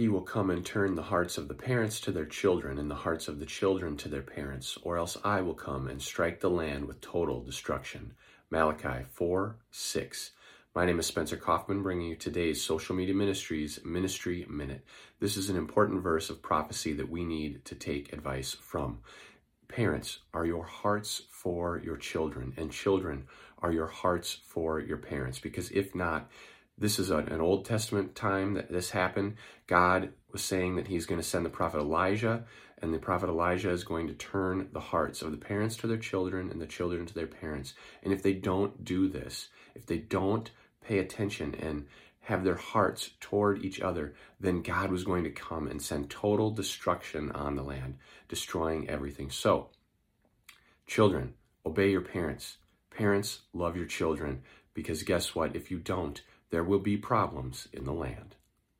he will come and turn the hearts of the parents to their children and the hearts of the children to their parents, or else I will come and strike the land with total destruction. Malachi 4 6. My name is Spencer Coffman, bringing you today's Social Media Ministries Ministry Minute. This is an important verse of prophecy that we need to take advice from. Parents, are your hearts for your children? And children, are your hearts for your parents? Because if not, this is an Old Testament time that this happened. God was saying that he's going to send the prophet Elijah, and the prophet Elijah is going to turn the hearts of the parents to their children and the children to their parents. And if they don't do this, if they don't pay attention and have their hearts toward each other, then God was going to come and send total destruction on the land, destroying everything. So, children, obey your parents. Parents, love your children, because guess what? If you don't, there will be problems in the land.